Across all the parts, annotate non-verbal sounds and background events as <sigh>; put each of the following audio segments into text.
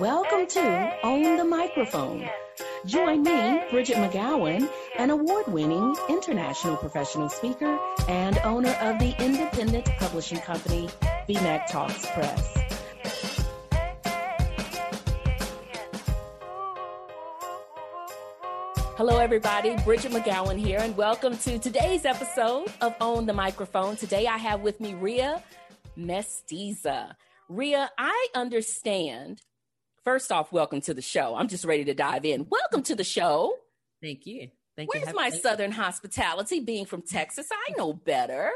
Welcome to Own the Microphone. Join me, Bridgett McGowen, an award winning international professional speaker and owner of the independent publishing company, BMcTALKS Press. Hello, everybody. Bridgett McGowen here, and welcome to today's episode of Own the Microphone. Today, I have with me Ria Mestiza. Ria, I understand. First off, welcome to the show. I'm just ready to dive in. Welcome to the show. Thank you. Thank Where's you. my Southern hospitality? Being from Texas, I know better.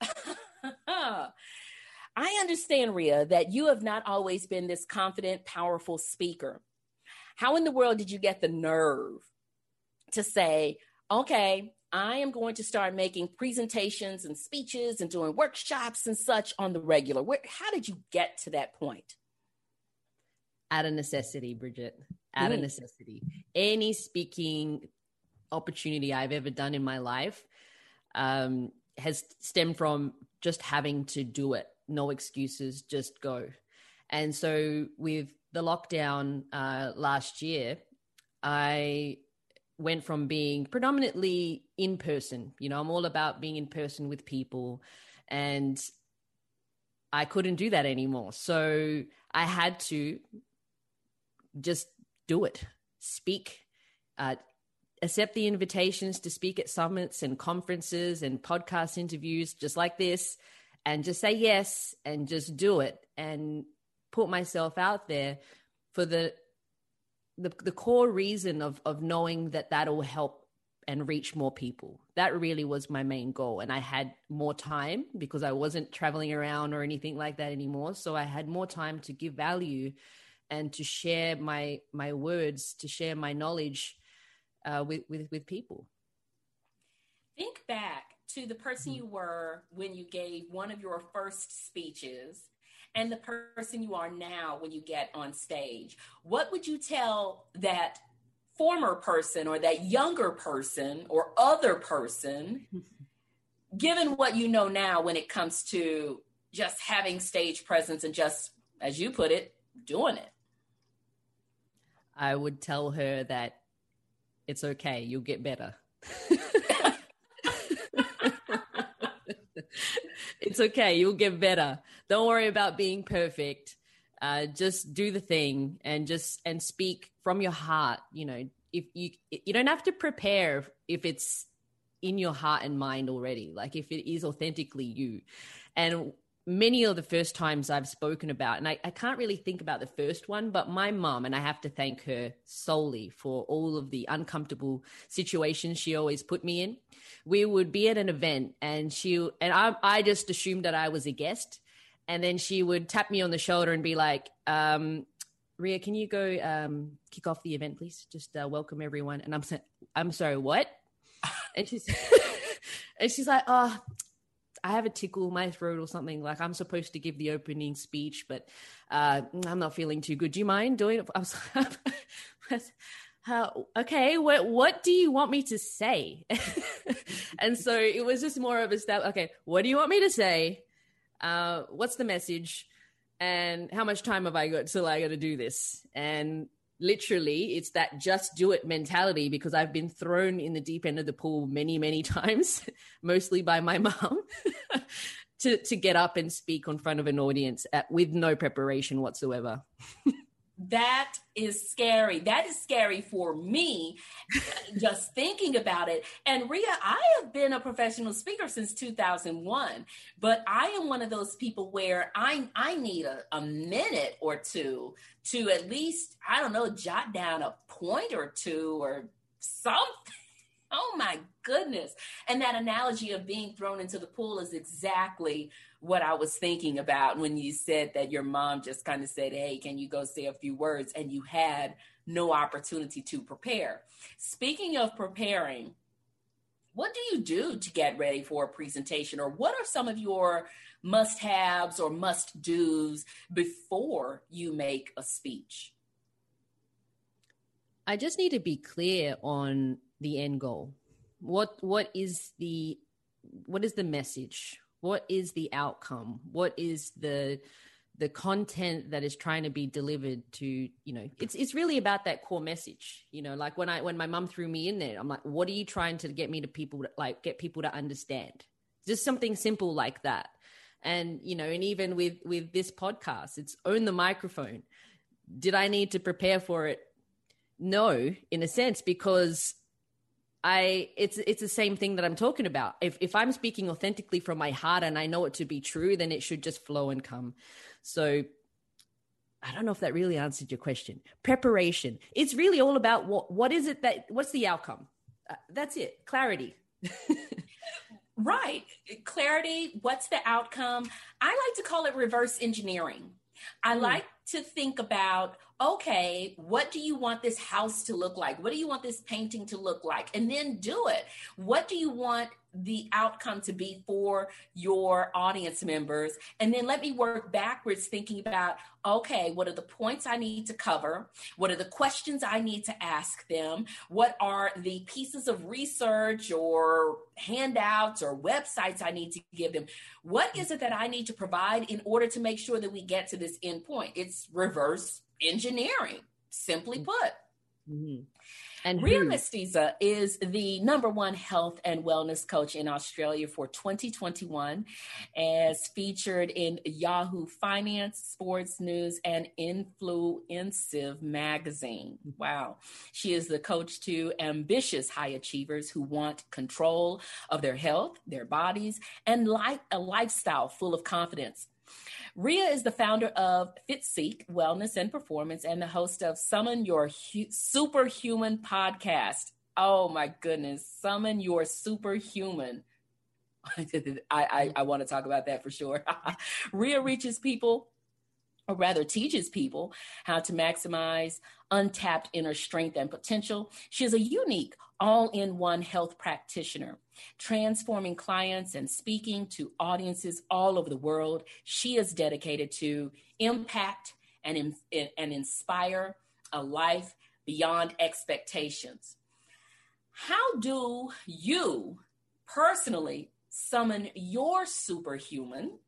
<laughs> I understand, Ria, that you have not always been this confident, powerful speaker. How in the world did you get the nerve to say, okay, I am going to start making presentations and speeches and doing workshops and such on the regular. Where, how did you get to that point? Out of necessity, Bridgett. Out mm. of necessity. Any speaking opportunity I've ever done in my life um, has stemmed from just having to do it. No excuses, just go. And so, with the lockdown uh, last year, I went from being predominantly in person. You know, I'm all about being in person with people, and I couldn't do that anymore. So I had to just do it, speak, uh, accept the invitations to speak at summits and conferences and podcast interviews, just like this, and just say yes and just do it and put myself out there for the the, the core reason of of knowing that that'll help and reach more people. That really was my main goal. And I had more time because I wasn't traveling around or anything like that anymore. So I had more time to give value and to share my my words, to share my knowledge uh, with, with with people. Think back to the person you were when you gave one of your first speeches and the person you are now when you get on stage. What would you tell that former person or that younger person or other person, <laughs> given what you know now when it comes to just having stage presence and just, as you put it, doing it? I would tell her that it's okay, you'll get better. <laughs> <laughs> it's okay. You'll get better. Don't worry about being perfect. Uh, just do the thing and just and speak from your heart. You know, if you you don't have to prepare if it's in your heart and mind already. Like if it is authentically you, and many of the first times I've spoken about, and I, I, can't really think about the first one, but my mom, and I have to thank her solely for all of the uncomfortable situations she always put me in. We would be at an event, and she and I, I just assumed that I was a guest, and then she would tap me on the shoulder and be like, um, "Ria, can you go um, kick off the event, please? Just uh, welcome everyone." And I'm I'm sorry, what? <laughs> And she's <laughs> and she's like, "Oh." I have a tickle in my throat or something. Like I'm supposed to give the opening speech, but uh, I'm not feeling too good. Do you mind doing it? I was <laughs> uh, okay. What what do you want me to say? and so it was just more of a step. Okay, what do you want me to say? Uh, what's the message? And how much time have I got till I got to do this? And literally it's that just do it mentality because I've been thrown in the deep end of the pool many, many <laughs> times, mostly by my mom, <laughs> to, to get up and speak in front of an audience at, with no preparation whatsoever. <laughs> that is scary. That is scary for me <laughs> just thinking about it. And Ria, I have been a professional speaker since 2001, but I am one of those people where I I need a, a minute or two to at least, I don't know, jot down a point or two or something. Oh my goodness. And that analogy of being thrown into the pool is exactly what I was thinking about when you said that your mom just kind of said, Hey, can you go say a few words? And you had no opportunity to prepare. Speaking of preparing, what do you do to get ready for a presentation? Or what are some of your must haves or must do's before you make a speech? I just need to be clear on the end goal. What what is the what is the message? what is the outcome? What is the the content that is trying to be delivered to you know it's it's really about that core message you know like when i when my mum threw me in there i'm like what are you trying to get me to people to, like get people to understand? Just something simple like that. And you know and even with with this podcast it's own the microphone. Did i need to prepare for it? No in a sense because I it's it's the same thing that I'm talking about. If if I'm speaking authentically from my heart and I know it to be true, then it should just flow and come. So I don't know if that really answered your question. Preparation. It's really all about what what is it that what's the outcome? Uh, that's it. Clarity. <laughs> right. Clarity, what's the outcome? I like to call it reverse engineering. I mm. like to think about okay, what do you want this house to look like? What do you want this painting to look like? And then do it. What do you want the outcome to be for your audience members? And then let me work backwards thinking about okay, what are the points I need to cover? What are the questions I need to ask them? What are the pieces of research or handouts or websites I need to give them? What is it that I need to provide in order to make sure that we get to this end point? It's reverse engineering, simply mm-hmm. put. Mm-hmm. And Ria Mestiza is the number one health and wellness coach in Australia for 2021, as featured in Yahoo Finance, Sports News, and Influencive magazine. Wow. She is the coach to ambitious high achievers who want control of their health, their bodies, and like a lifestyle full of confidence. Ria is the founder of Fitsique Wellness and Performance and the host of Summon Your Hu- Superhuman podcast. Oh my goodness, Summon Your Superhuman. <laughs> I, I, I want to talk about that for sure. <laughs> Ria reaches people or rather teaches people how to maximize untapped inner strength and potential. She is a unique all in one health practitioner, transforming clients and speaking to audiences all over the world. She is dedicated to impact and, and inspire a life beyond expectations. How do you personally summon your superhuman?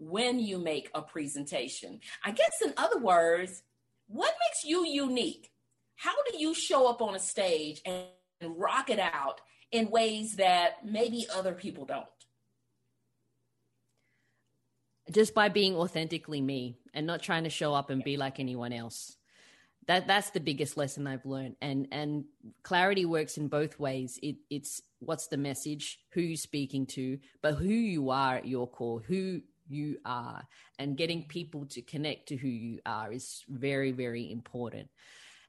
When you make a presentation. I guess, in other words, what makes you unique? How do you show up on a stage and rock it out in ways that maybe other people don't? Just by being authentically me and not trying to show up and be like anyone else. That that's the biggest lesson I've learned. And and clarity works in both ways. It it's what's the message, who you're speaking to, but who you are at your core, who you are and getting people to connect to who you are is very very important.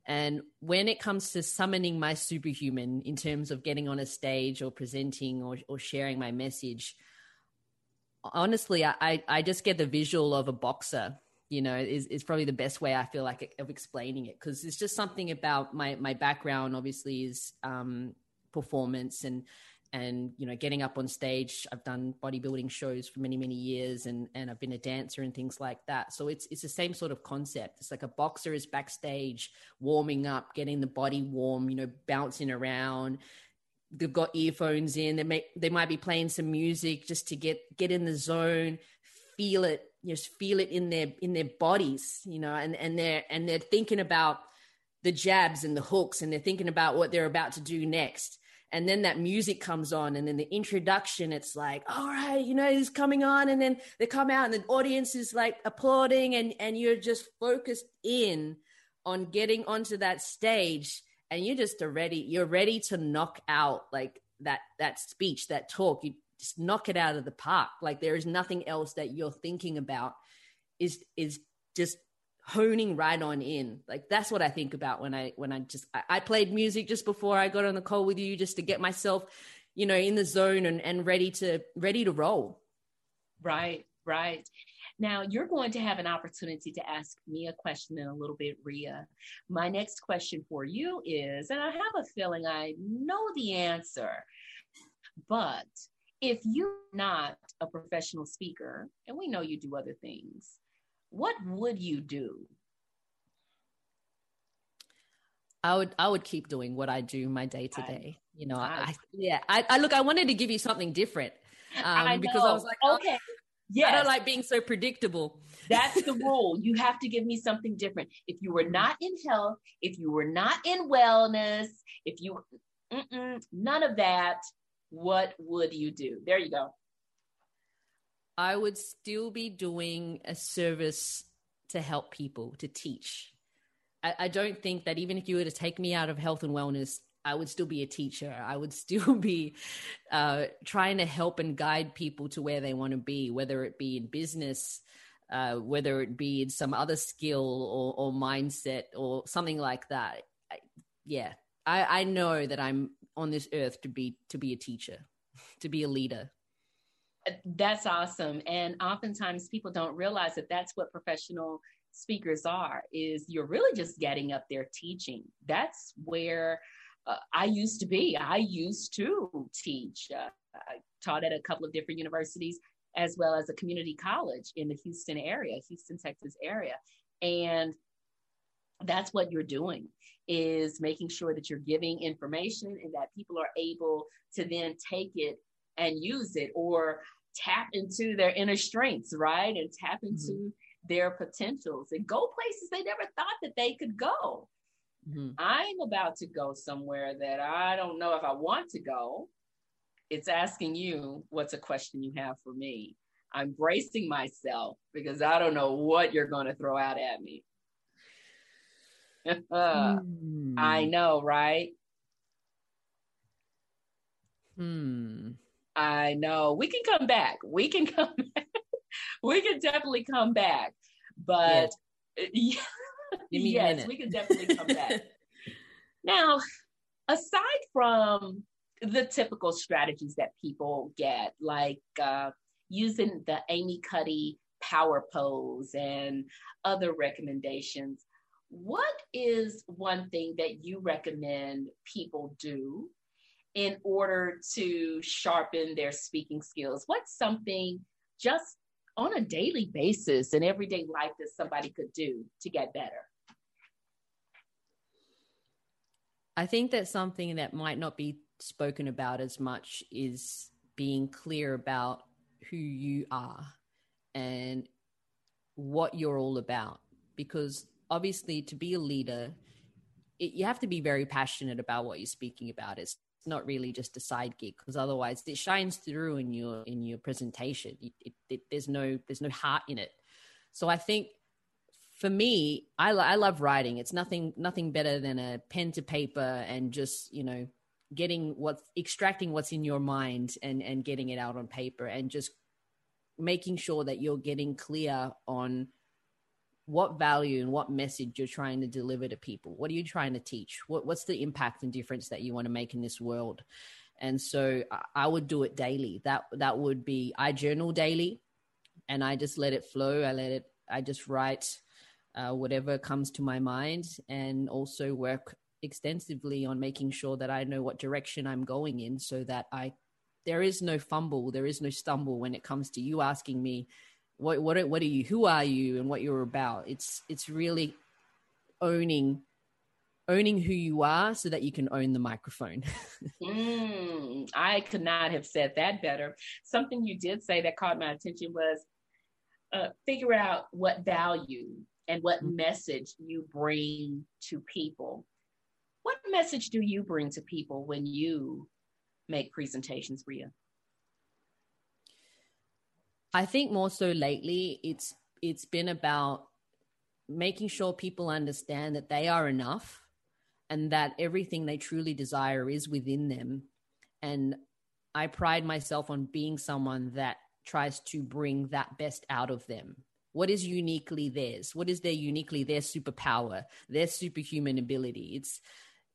And when it comes to summoning my superhuman in terms of getting on a stage or presenting or, or sharing my message honestly I, I just get the visual of a boxer you know is, is probably the best way i feel like of explaining it because it's just something about my my background obviously is um performance and and you know getting up on stage. I've done bodybuilding shows for many many years and and i've been a dancer and things like that. So it's it's the same sort of concept. It's like a boxer is backstage warming up getting the body warm you know bouncing around. They've got earphones in. They may they might be playing some music just to get get in the zone feel it just feel it in their in their bodies you know and and they're and they're thinking about the jabs and the hooks and they're thinking about what they're about to do next and then that music comes on and then the introduction it's like all right you know it's coming on? And then they come out and the audience is like applauding and and you're just focused in on getting onto that stage and you're just ready you're ready to knock out like that that speech that talk. You just knock it out of the park. Like there is nothing else that you're thinking about is is just honing right on in. Like that's what i think about when i when i just I, I, played music just before i got on the call with you just to get myself you know in the zone and, and ready to ready to roll. Right right. Now you're going to have an opportunity to ask me a question in a little bit ria my next question for you is and i have a feeling i know the answer but if you're not a professional speaker and we know you do other things what would you do? I would I would keep doing what I do my day to day. You know, I, I yeah. I, I, look. I wanted to give you something different <laughs> um, I because I was like, oh, okay. yeah, I don't like being so predictable. That's the <laughs> rule. You have to give me something different. If you were not in health, if you were not in wellness, if you, none of that, what would you do? There you go. I would still be doing a service to help people, to teach. I, I don't think that even if you were to take me out of health and wellness, I would still be a teacher. I would still <laughs> be uh, trying to help and guide people to where they want to be, whether it be in business, uh, whether it be in some other skill or, or mindset or something like that. I, yeah, I, I know that I'm on this earth to be to be a teacher, <laughs> to be a leader. That's awesome, and oftentimes people don't realize that that's what professional speakers are. Is you're really just getting up there teaching. That's where uh, I used to be. I used to teach. Uh, I taught at a couple of different universities as well as a community college in the Houston area, Houston, Texas area. And that's what you're doing is making sure that you're giving information and that people are able to then take it and use it or tap into their inner strengths, right? And tap mm-hmm. into mm-hmm. their potentials and go places they never thought that they could go. Mm-hmm. I'm about to go somewhere that I don't know if I want to go. It's asking you what's a question you have for me. I'm bracing myself because I don't know what you're going to throw out at me. <laughs> mm. I know, right? Hmm. I know. We can come back. We can <laughs> come back. we can definitely come back. But yeah. <laughs> yes, we can definitely come back. <laughs> now, aside from the typical strategies that people get, like uh, using the Amy Cuddy power pose and other recommendations, what is one thing that you recommend people do in order to sharpen their speaking skills? What's something just on a daily basis in everyday life that somebody could do to get better? I think that something that might not be spoken about as much is being clear about who you are and what you're all about. Because obviously, to be a leader, it, you have to be very passionate about what you're speaking about. It's not really just a side gig because otherwise it shines through in your in your presentation. It, it, there's no there's no heart in it. So I think for me, I, I love writing. It's nothing nothing better than a pen to paper and just you know getting what's extracting what's in your mind and and getting it out on paper and just making sure that you're getting clear on what value and what message you're trying to deliver to people. What are you trying to teach? What, what's the impact and difference that you want to make in this world? And so I, would do it daily. That that would be I journal daily, and I just let it flow. I let it. I just write uh, whatever comes to my mind, and also work extensively on making sure that I know what direction I'm going in, so that I there is no fumble, there is no stumble when it comes to you asking me what what what are you, who are you, and what you're about. It's it's really owning owning who you are so that you can own the microphone. <laughs> mm, I could not have said that better. Something you did say that caught my attention was uh, figure out what value and what mm-hmm. message you bring to people. What message do you bring to people when you make presentations, Ria? I think more so lately it's it's been about making sure people understand that they are enough and that everything they truly desire is within them. And I pride myself on being someone that tries to bring that best out of them. What is uniquely theirs? What is their uniquely their superpower their superhuman ability? It's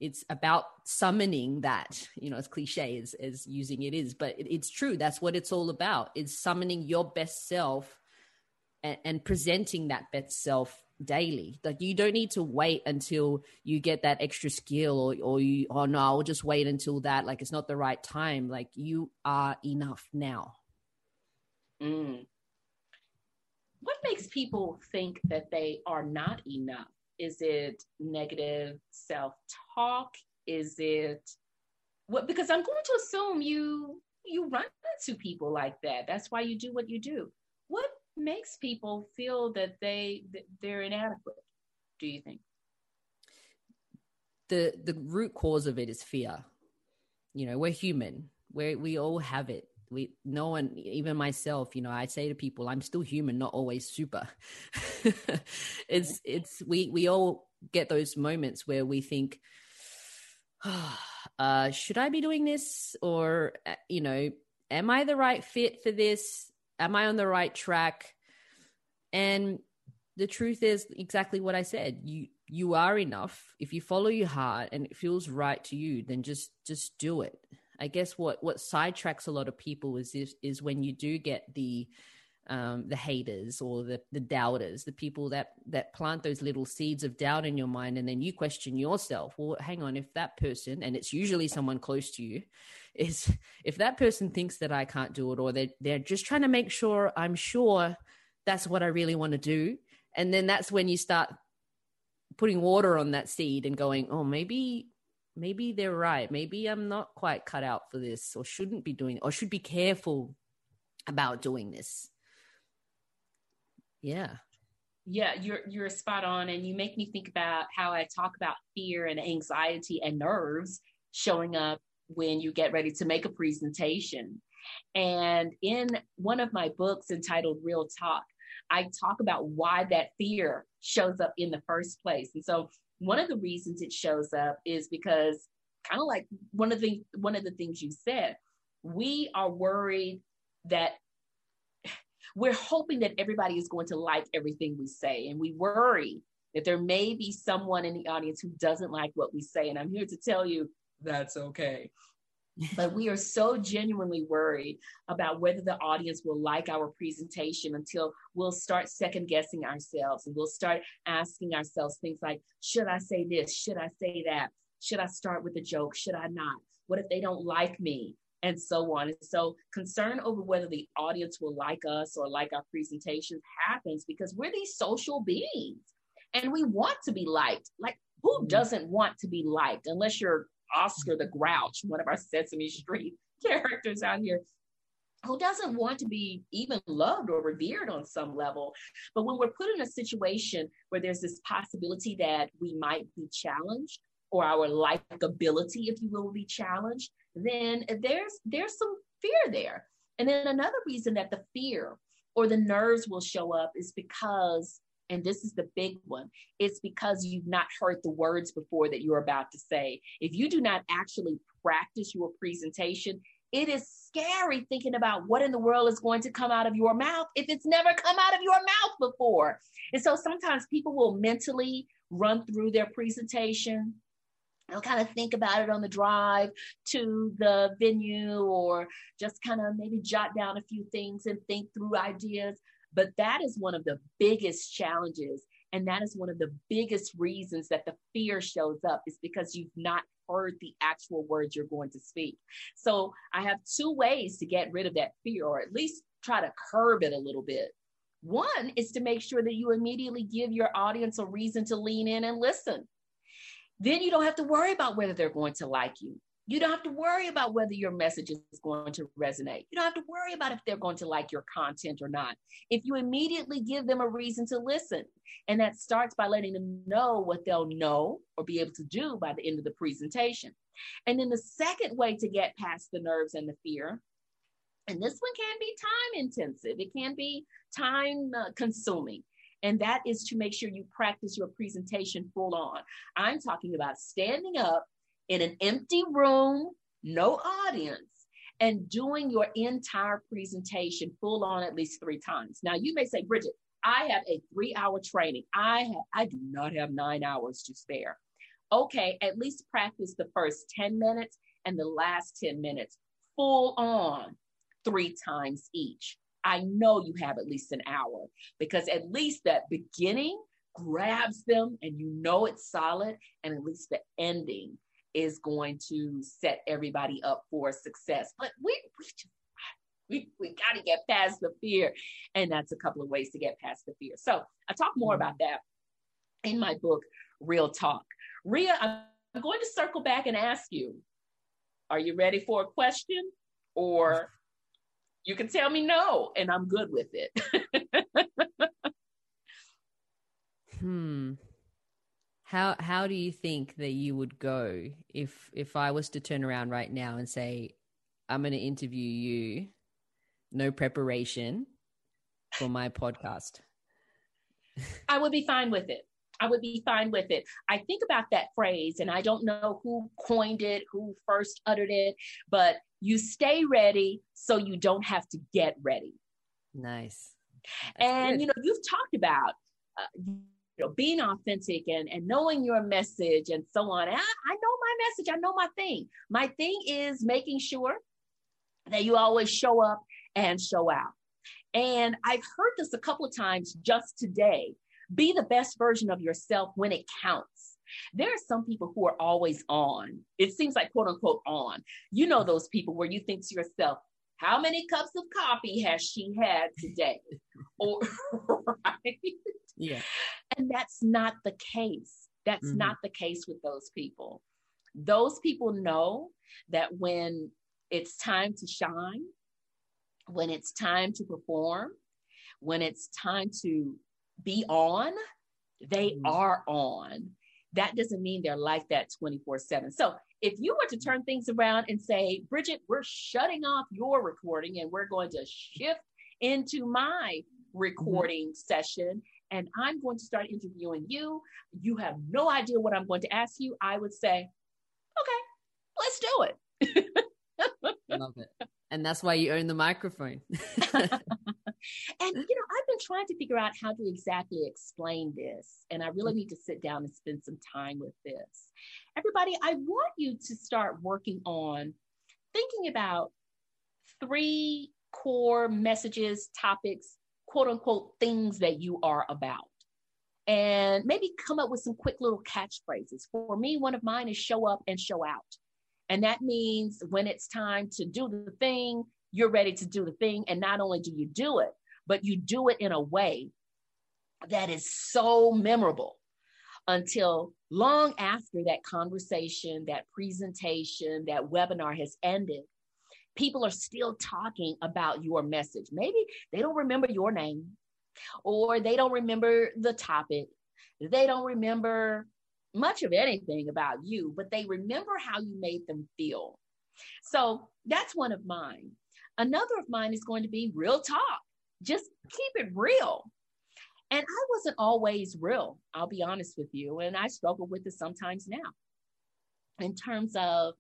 it's about summoning that you know as cliche as, as using it is but it, it's true. That's what it's all about is summoning your best self and, and presenting that best self daily. Like you don't need to wait until you get that extra skill or, or you oh no i'll just wait until that like it's not the right time. Like you are enough now. Mm. What makes people think that they are not enough? Is it negative self talk? Is it what? Because I'm going to assume you you run into people like that. That's why you do what you do. what makes people feel that they they're inadequate? Do you think? The the root cause of it is fear. You know, we're human. We we all have it we no one even myself you know i say to people i'm still human not always super. <laughs> It's it's we we all get those moments where we think <sighs> uh should i be doing this? Or uh, you know am i the right fit for this? Am i on the right track? And the truth is exactly what i said. You you are enough. If you follow your heart and it feels right to you then just just do it I guess what what sidetracks a lot of people is is, is when you do get the um, the haters or the the doubters, the people that that plant those little seeds of doubt in your mind, and then you question yourself. Well, hang on, if that person, and it's usually someone close to you, <laughs> is if that person thinks that I can't do it, or they they're just trying to make sure I'm sure that's what I really want to do, and then that's when you start putting water on that seed and going, oh, maybe maybe they're right. Maybe I'm not quite cut out for this or shouldn't be doing or should be careful about doing this. Yeah. Yeah, you're you're spot on and you make me think about how I talk about fear and anxiety and nerves showing up when you get ready to make a presentation. And in one of my books entitled Real Talk, I talk about why that fear shows up in the first place. And so one of the reasons it shows up is because kind of like one of the one of the things you said, we are worried that <sighs> we're hoping that everybody is going to like everything we say and we worry that there may be someone in the audience who doesn't like what we say and i'm here to tell you that's okay but we are so genuinely worried about whether the audience will like our presentation until we'll start second guessing ourselves and we'll start asking ourselves things like should i say this? Should i say that? Should i start with a joke? Should i not? What if they don't like me? And so on. And so concern over whether the audience will like us or like our presentations happens because we're these social beings and we want to be liked. Like who mm-hmm. doesn't want to be liked unless you're Oscar the Grouch, one of our Sesame Street <laughs> characters out here, who doesn't want to be even loved or revered on some level. But when we're put in a situation where there's this possibility that we might be challenged or our likability, if you will, will be challenged, then there's there's some fear there. And then another reason that the fear or the nerves will show up is because and this is the big one, it's because you've not heard the words before that you're about to say. If you do not actually practice your presentation, it is scary thinking about what in the world is going to come out of your mouth if it's never come out of your mouth before. And so sometimes people will mentally run through their presentation. They'll kind of think about it on the drive to the venue or just kind of maybe jot down a few things and think through ideas. But that is one of the biggest challenges. And that is one of the biggest reasons that the fear shows up is because you've not heard the actual words you're going to speak. So I have two ways to get rid of that fear, or at least try to curb it a little bit. One is to make sure that you immediately give your audience a reason to lean in and listen. Then you don't have to worry about whether they're going to like you. You don't have to worry about whether your message is going to resonate. You don't have to worry about if they're going to like your content or not. If you immediately give them a reason to listen, and that starts by letting them know what they'll know or be able to do by the end of the presentation. And then the second way to get past the nerves and the fear, and this one can be time intensive, it can be time uh, consuming. And that is to make sure you practice your presentation full on. I'm talking about standing up in an empty room, no audience, and doing your entire presentation full on at least three times. Now, you may say, Bridgett, I have a three hour training. I have, I do not have nine hours to spare. Okay, at least practice the first 10 minutes and the last 10 minutes full on three times each. I know you have at least an hour because at least that beginning grabs them and you know it's solid, and at least the ending is going to set everybody up for success. But we we just, we, we got to get past the fear. And that's a couple of ways to get past the fear. So I talk more mm-hmm. about that in my book, Real Talk. Ria, I'm going to circle back and ask you, are you ready for a question or You can tell me no, and I'm good with it. <laughs> hmm. How how do you think that you would go if if I was to turn around right now and say, I'm going to interview you, no preparation for my podcast? <laughs> I would be fine with it. I would be fine with it. I think about that phrase, and I don't know who coined it, who first uttered it, but you stay ready so you don't have to get ready. Nice. That's and good. you know, you've talked about uh, know being authentic and and knowing your message and so on. And I, I know my message. I know my thing. My thing is making sure that you always show up and show out. And I've heard this a couple of times just today. Be the best version of yourself when it counts. There are some people who are always on. It seems like quote unquote on. You know those people where you think to yourself, how many cups of coffee has she had today? <laughs> or <laughs> right? Yeah. And that's not the case. That's mm-hmm. not the case with those people. Those people know that when it's time to shine, when it's time to perform, when it's time to be on, they mm-hmm. are on. That doesn't mean they're like that 24 7. So if you were to turn things around and say, Bridgett, we're shutting off your recording and we're going to shift into my mm-hmm. recording mm-hmm. session and I'm going to start interviewing you. You have no idea what I'm going to ask you. I would say, okay, let's do it. <laughs> Love it. And that's why you own the microphone. <laughs> and, you know, I've been trying to figure out how to exactly explain this. And I really need to sit down and spend some time with this. Everybody, I want you to start working on thinking about three core messages, topics quote unquote things that you are about. And maybe come up with some quick little catchphrases. For me, one of mine is show up and show out. And that means when it's time to do the thing, you're ready to do the thing. And not only do you do it, but you do it in a way that is so memorable until long after that conversation, that presentation, that webinar has ended people are still talking about your message. Maybe they don't remember your name or they don't remember the topic. They don't remember much of anything about you, but they remember how you made them feel. So that's one of mine. Another of mine is going to be real talk. Just keep it real. And I wasn't always real, I'll be honest with you. And I struggle with it sometimes now in terms of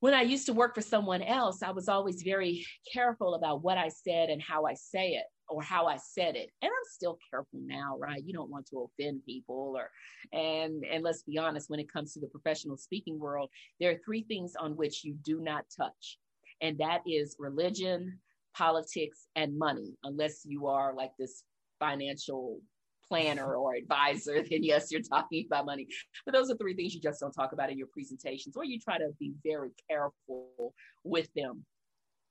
when I used to work for someone else, I was always very careful about what I said and how I say it or how I said it. And I'm still careful now, right? You don't want to offend people or and and let's be honest, when it comes to the professional speaking world, there are three things on which you do not touch. And that is religion, politics, and money, unless you are like this financial planner or advisor, <laughs> then yes, you're talking about money. But those are three things you just don't talk about in your presentations, or you try to be very careful with them.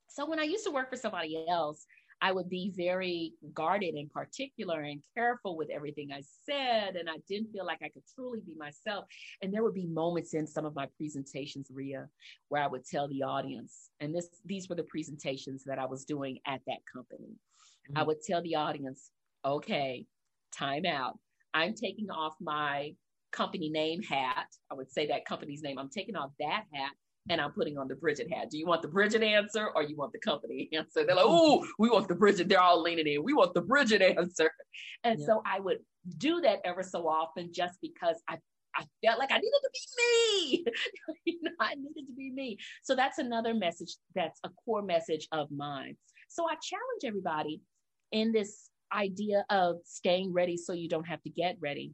So when I used to work for somebody else, I would be very guarded and particular and careful with everything I said. And I didn't feel like I could truly be myself. And there would be moments in some of my presentations, Ria, where I would tell the audience, and this these were the presentations that I was doing at that company. Mm-hmm. I would tell the audience, okay, time out. I'm taking off my company name hat. I would say that company's name. I'm taking off that hat and I'm putting on the Bridgett hat. Do you want the Bridgett answer or you want the company <laughs> answer? They're like, oh, we want the Bridgett. They're all leaning in. We want the Bridgett answer. And yeah. so I would do that ever so often just because I I felt like I needed to be me. <laughs> you know, I needed to be me. So that's another message that's a core message of mine. So I challenge everybody in this idea of staying ready so you don't have to get ready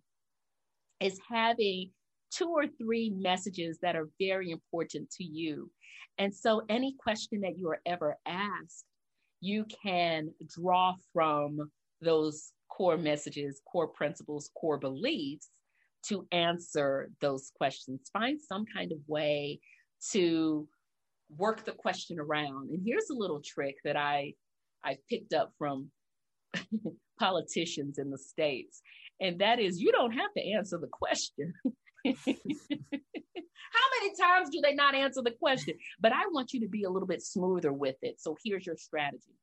is having two or three messages that are very important to you. And so, any question that you are ever asked, you can draw from those core messages, core principles, core beliefs to answer those questions. Find some kind of way to work the question around. And here's a little trick that I I picked up from <laughs> politicians in the states, and that is you don't have to answer the question. <laughs> How many times do they not answer the question? But I want you to be a little bit smoother with it. So here's your strategy.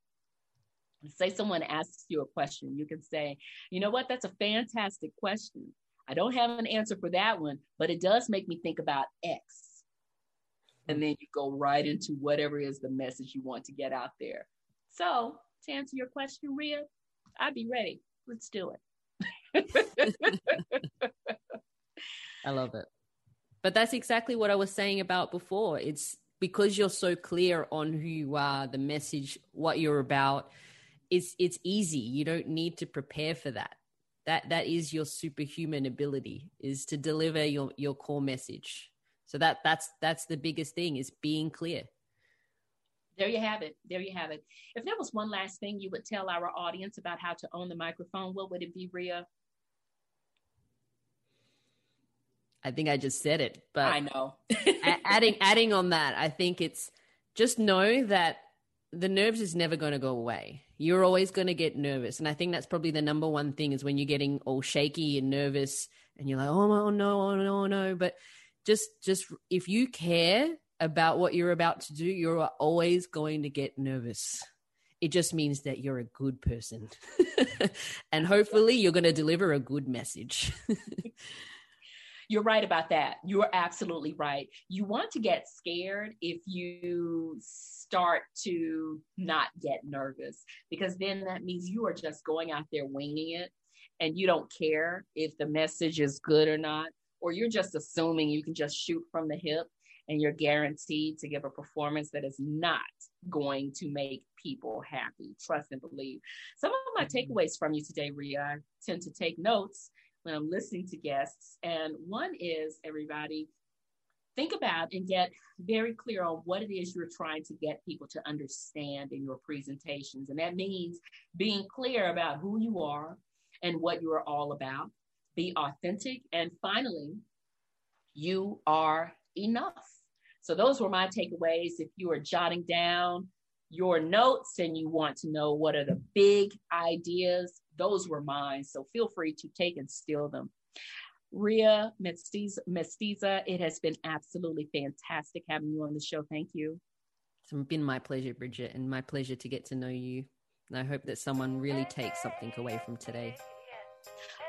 Say someone asks you a question, you can say, you know what, that's a fantastic question. I don't have an answer for that one, but it does make me think about X. And then you go right into whatever is the message you want to get out there. So, to answer your question, Ria, I'd be ready. Let's do it. <laughs> I love it. But that's exactly what I was saying about before. It's because you're so clear on who you are, the message, what you're about. It's it's easy. You don't need to prepare for that. That that is your superhuman ability is to deliver your your core message. So that that's that's the biggest thing is being clear. There you have it. There you have it. If there was one last thing you would tell our audience about how to own the microphone, what would it be, Ria? I think I just said it, but I know. <laughs> adding adding on that, I think it's just know that the nerves is never going to go away. You're always going to get nervous, and I think that's probably the number one thing is when you're getting all shaky and nervous, and you're like, oh, oh no, oh no, oh no. But just just if you care about what you're about to do, you're always going to get nervous. It just means that you're a good person, <laughs> and hopefully, you're going to deliver a good message. <laughs> You're right about that. You're absolutely right. You want to get scared if you start to not get nervous, because then that means you are just going out there winging it and you don't care if the message is good or not, or you're just assuming you can just shoot from the hip and you're guaranteed to give a performance that is not going to make people happy. Trust and believe. Some of my mm-hmm. takeaways from you today, Ria, I tend to take notes when I'm listening to guests. And one is everybody think about and get very clear on what it is you're trying to get people to understand in your presentations. And that means being clear about who you are and what you are all about. Be authentic. And finally, you are enough. So those were my takeaways. If you are jotting down your notes and you want to know what are the big ideas, those were mine. So feel free to take and steal them. Ria Mestiza, it has been absolutely fantastic having you on the show. Thank you. It's been my pleasure, Bridgett, and my pleasure to get to know you. And I hope that someone really takes something away from today.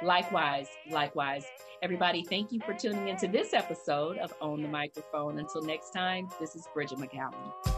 Likewise, likewise. Everybody, thank you for tuning into this episode of Own the Microphone. Until next time, this is Bridgett McGowen.